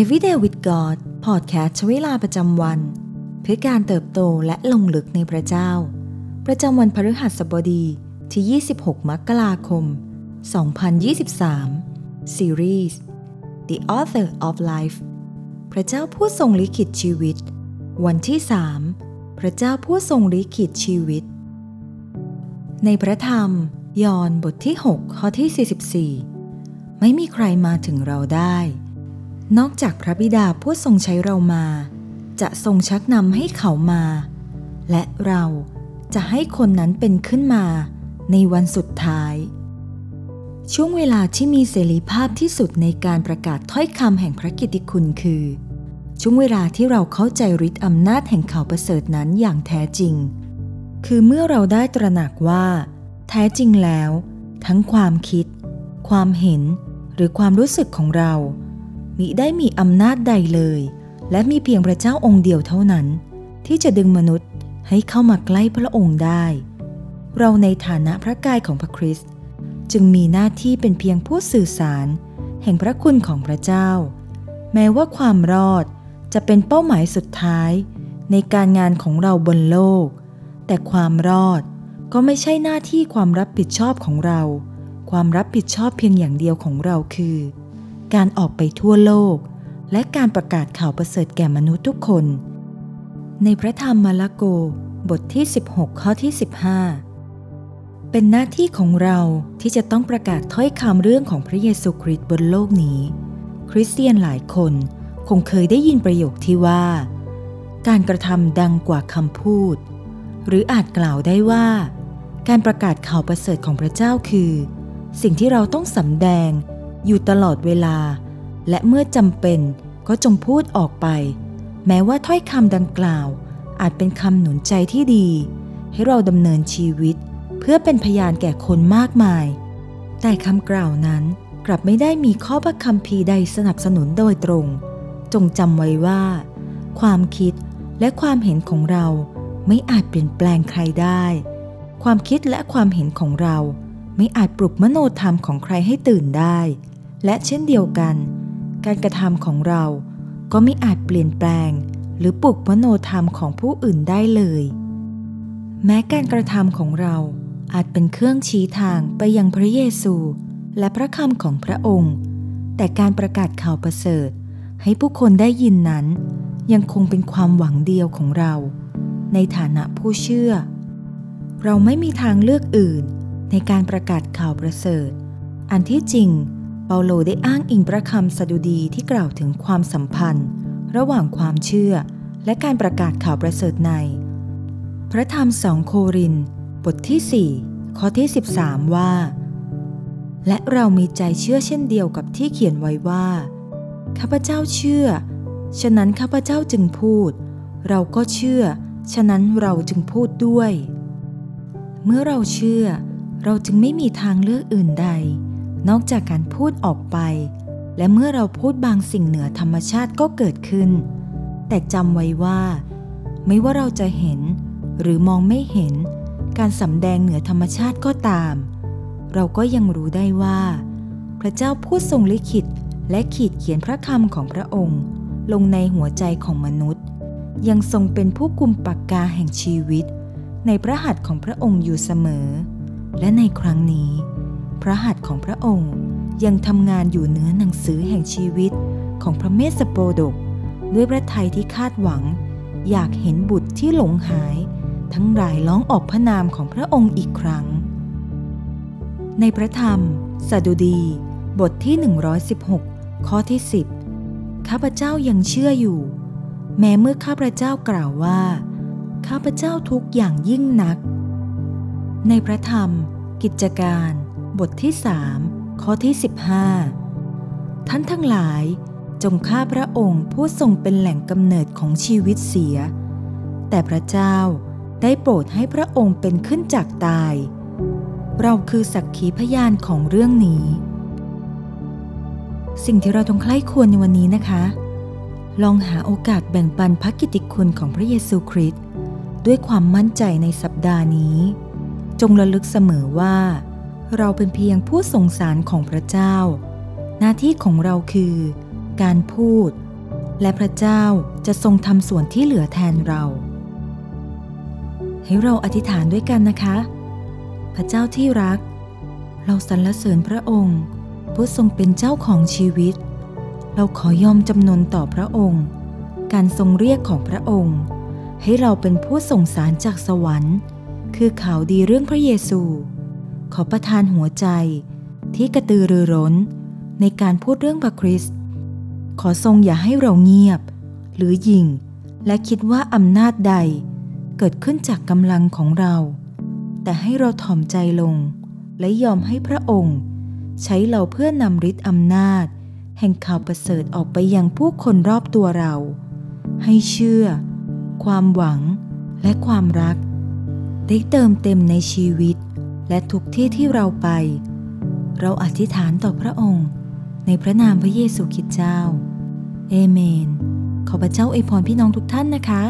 Everyday with God พอดแคสต์ชวิลาประจำวัน เพื่อการเติบโตและลงลึกในพระเจ้า ประจำวันพฤหัสบดีที่ 26 มกราคม 2023 Series The Author of Life พระเจ้าผู้ทรงลิขิตชีวิต วันที่ 3 พระเจ้าผู้ทรงลิขิตชีวิต ในพระธรรม ยอห์นบทที่ 6 ข้อที่ 44 ไม่มีใครมาถึงเราได้ นอกจากพระบิดาผู้ทรงใช้เรามา จะทรงชักนำให้เขามา และเราจะให้คนนั้นเป็นขึ้นมาในวันสุดท้าย ช่วงเวลาที่มีเสรีภาพที่สุดในการประกาศถ้อยคำแห่งพระกิติคุณคือ ช่วงเวลาที่เราเข้าใจฤทธิ์อำนาจแห่งข่าวประเสริฐนั้นอย่างแท้จริง คือเมื่อเราได้ตระหนักว่า แท้จริงแล้ว ทั้งความคิด ความเห็น หรือความรู้สึกของเรา มิได้มีอำนาจใดเลย และมีเพียงพระเจ้าองค์เดียวเท่านั้น ที่จะดึงมนุษย์ให้เข้ามาใกล้พระองค์ได้ เราในฐานะพระกายของพระคริสต์จึงมีหน้าที่เป็นเพียงผู้สื่อสาร แห่งพระคุณของพระเจ้า แม้ว่าความรอดจะเป็นเป้าหมายสุดท้าย ในการงานของเราบนโลก แต่ความรอดก็ไม่ใช่หน้าที่ความรับผิดชอบของเรา ความรับผิดชอบเพียงอย่างเดียวของเราคือ การออกไปทั่วโลก และการประกาศข่าวประเสริฐแก่มนุษย์ทุกคน ในพระธรรมมาระโกบทที่ 16 ข้อที่ 15 เป็นหน้าที่ของเราที่จะต้องประกาศถ้อยคำเรื่องของพระเยซูคริสต์บนโลกนี้ คริสเตียนหลายคนคงเคยได้ยินประโยคที่ว่า การกระทำดังกว่าคำพูด หรืออาจกล่าวได้ว่า การประกาศข่าวประเสริฐของพระเจ้าคือ สิ่งที่เราต้องสำแดง อยู่ตลอดเวลา และเมื่อจำเป็นก็จงพูดออกไป แม้ว่าถ้อยคำดังกล่าว อาจเป็นคำหนุนใจที่ดี ให้เราดำเนินชีวิต เพื่อเป็นพยานแก่คนมากมาย แต่คำกล่าวนั้นกลับไม่ได้มีข้อพระคัมภีร์ใดสนับสนุนโดยตรง จงจำไว้ว่า ความคิดและความเห็นของเราไม่อาจเปลี่ยนแปลงใครได้ ความคิดและความเห็นของเราไม่อาจปลุกมโนธรรมของใครให้ตื่นได้ และเช่นเดียวกัน การกระทำของเราก็ไม่อาจเปลี่ยนแปลง หรือปลุกมโนธรรมของผู้อื่นได้เลย แม้การกระทำของเราอาจเป็นเครื่องชี้ทางไปยังพระเยซู และพระคำของพระองค์ แต่การประกาศข่าวประเสริฐ ให้ผู้คนได้ยินนั้น ยังคงเป็นความหวังเดียวของเรา ในฐานะผู้เชื่อ เราไม่มีทางเลือกอื่นในการประกาศข่าวประเสริฐ อันที่จริง เปาโลได้อ้างอิงพระคำสดุดีที่กล่าวถึงความสัมพันธ์ ระหว่างความเชื่อ และการประกาศข่าวประเสริฐใน พระธรรมสองโคริน บทที่ 4 ข้อที่ 13 ว่า และเรามีใจเชื่อเช่นเดียวกับที่เขียนไว้ว่า ข้าพเจ้าเชื่อ ฉะนั้นข้าพเจ้าจึงพูด เราก็เชื่อ ฉะนั้นเราจึงพูดด้วย เมื่อเราเชื่อ เราจึงไม่มีทางเลือกอื่นใด นอกจากการพูดออกไป และเมื่อเราพูดบางสิ่งเหนือธรรมชาติก็เกิดขึ้น แต่จำไว้ว่า ไม่ว่าเราจะเห็น หรือมองไม่เห็น การสำแดงเหนือธรรมชาติก็ตาม เราก็ยังรู้ได้ว่า พระเจ้าผู้ทรงลิขิตและขีดเขียนพระคำของพระองค์ ลงในหัวใจของมนุษย์ ยังทรงเป็นผู้กุมปากกาแห่งชีวิต ในพระหัตถ์ของพระองค์อยู่เสมอ และในครั้งนี้ พระหัตถ์ของพระองค์ยังทำงานอยู่เหนือหนังสือแห่งชีวิตของพระเมสสโปดก ด้วยพระทัยที่คาดหวัง อยากเห็นบุตรที่หลงหาย ทั้งหลายร้องออกพระนามของพระองค์อีกครั้ง ในพระธรรมสดุดี บทที่ 116 ข้อที่ 10 ข้าพเจ้ายังเชื่ออยู่ แม้เมื่อข้าพเจ้ากล่าวว่า ข้าพเจ้าทุกอย่างยิ่งนัก ในพระธรรม กิจการ บทที่3ข้อที่ 15 ท่านทั้งหลายจงฆ่าพระองค์ผู้ทรงเป็นแหล่งกำเนิดของชีวิตเสีย แต่พระเจ้าได้โปรดให้พระองค์เป็นขึ้นจากตาย เราคือสักขีพยานของเรื่องนี้ สิ่งที่เราต้องใคร่ควรในวันนี้นะคะ ลองหาโอกาสแบ่งปันพระกิตติคุณของพระเยซูคริสต์ด้วยความมั่นใจในสัปดาห์นี้ จงระลึกเสมอว่า เราเป็นเพียงผู้ส่งสารของพระเจ้า หน้าที่ของเราคือ การพูด และพระเจ้าจะทรงทำส่วนที่เหลือแทนเรา ให้เราอธิษฐานด้วยกันนะคะ พระเจ้าที่รัก เราสรรเสริญพระองค์ผู้ทรงเป็นเจ้าของชีวิต เราขอยอมจำนนต่อพระองค์ การทรงเรียกของพระองค์ ให้เราเป็นผู้ส่งสารจากสวรรค์ คือข่าวดีเรื่องพระเยซู ขอประทานหัวใจ ที่กระตือรือร้น ในการพูดเรื่องพระคริสต์ขอทรงอย่าให้เราเงียบ หรือหยิ่ง และคิดว่าอำนาจใด เกิดขึ้นจากกำลังของเรา แต่ให้เราถ่อมใจลง และยอมให้พระองค์ ใช้เราเพื่อนำฤทธิ์อำนาจ แห่งข่าวประเสริฐออกไปยังผู้คนรอบตัวเรา ให้เชื่อ ความหวังและความรัก ได้เติมเต็มในชีวิต และทุกที่ที่เราไป เราอธิษฐานต่อพระองค์ ในพระนามพระเยซูคริสต์เจ้า เอเมน ขอพระเจ้าอวยพรพี่น้องทุกท่านนะคะ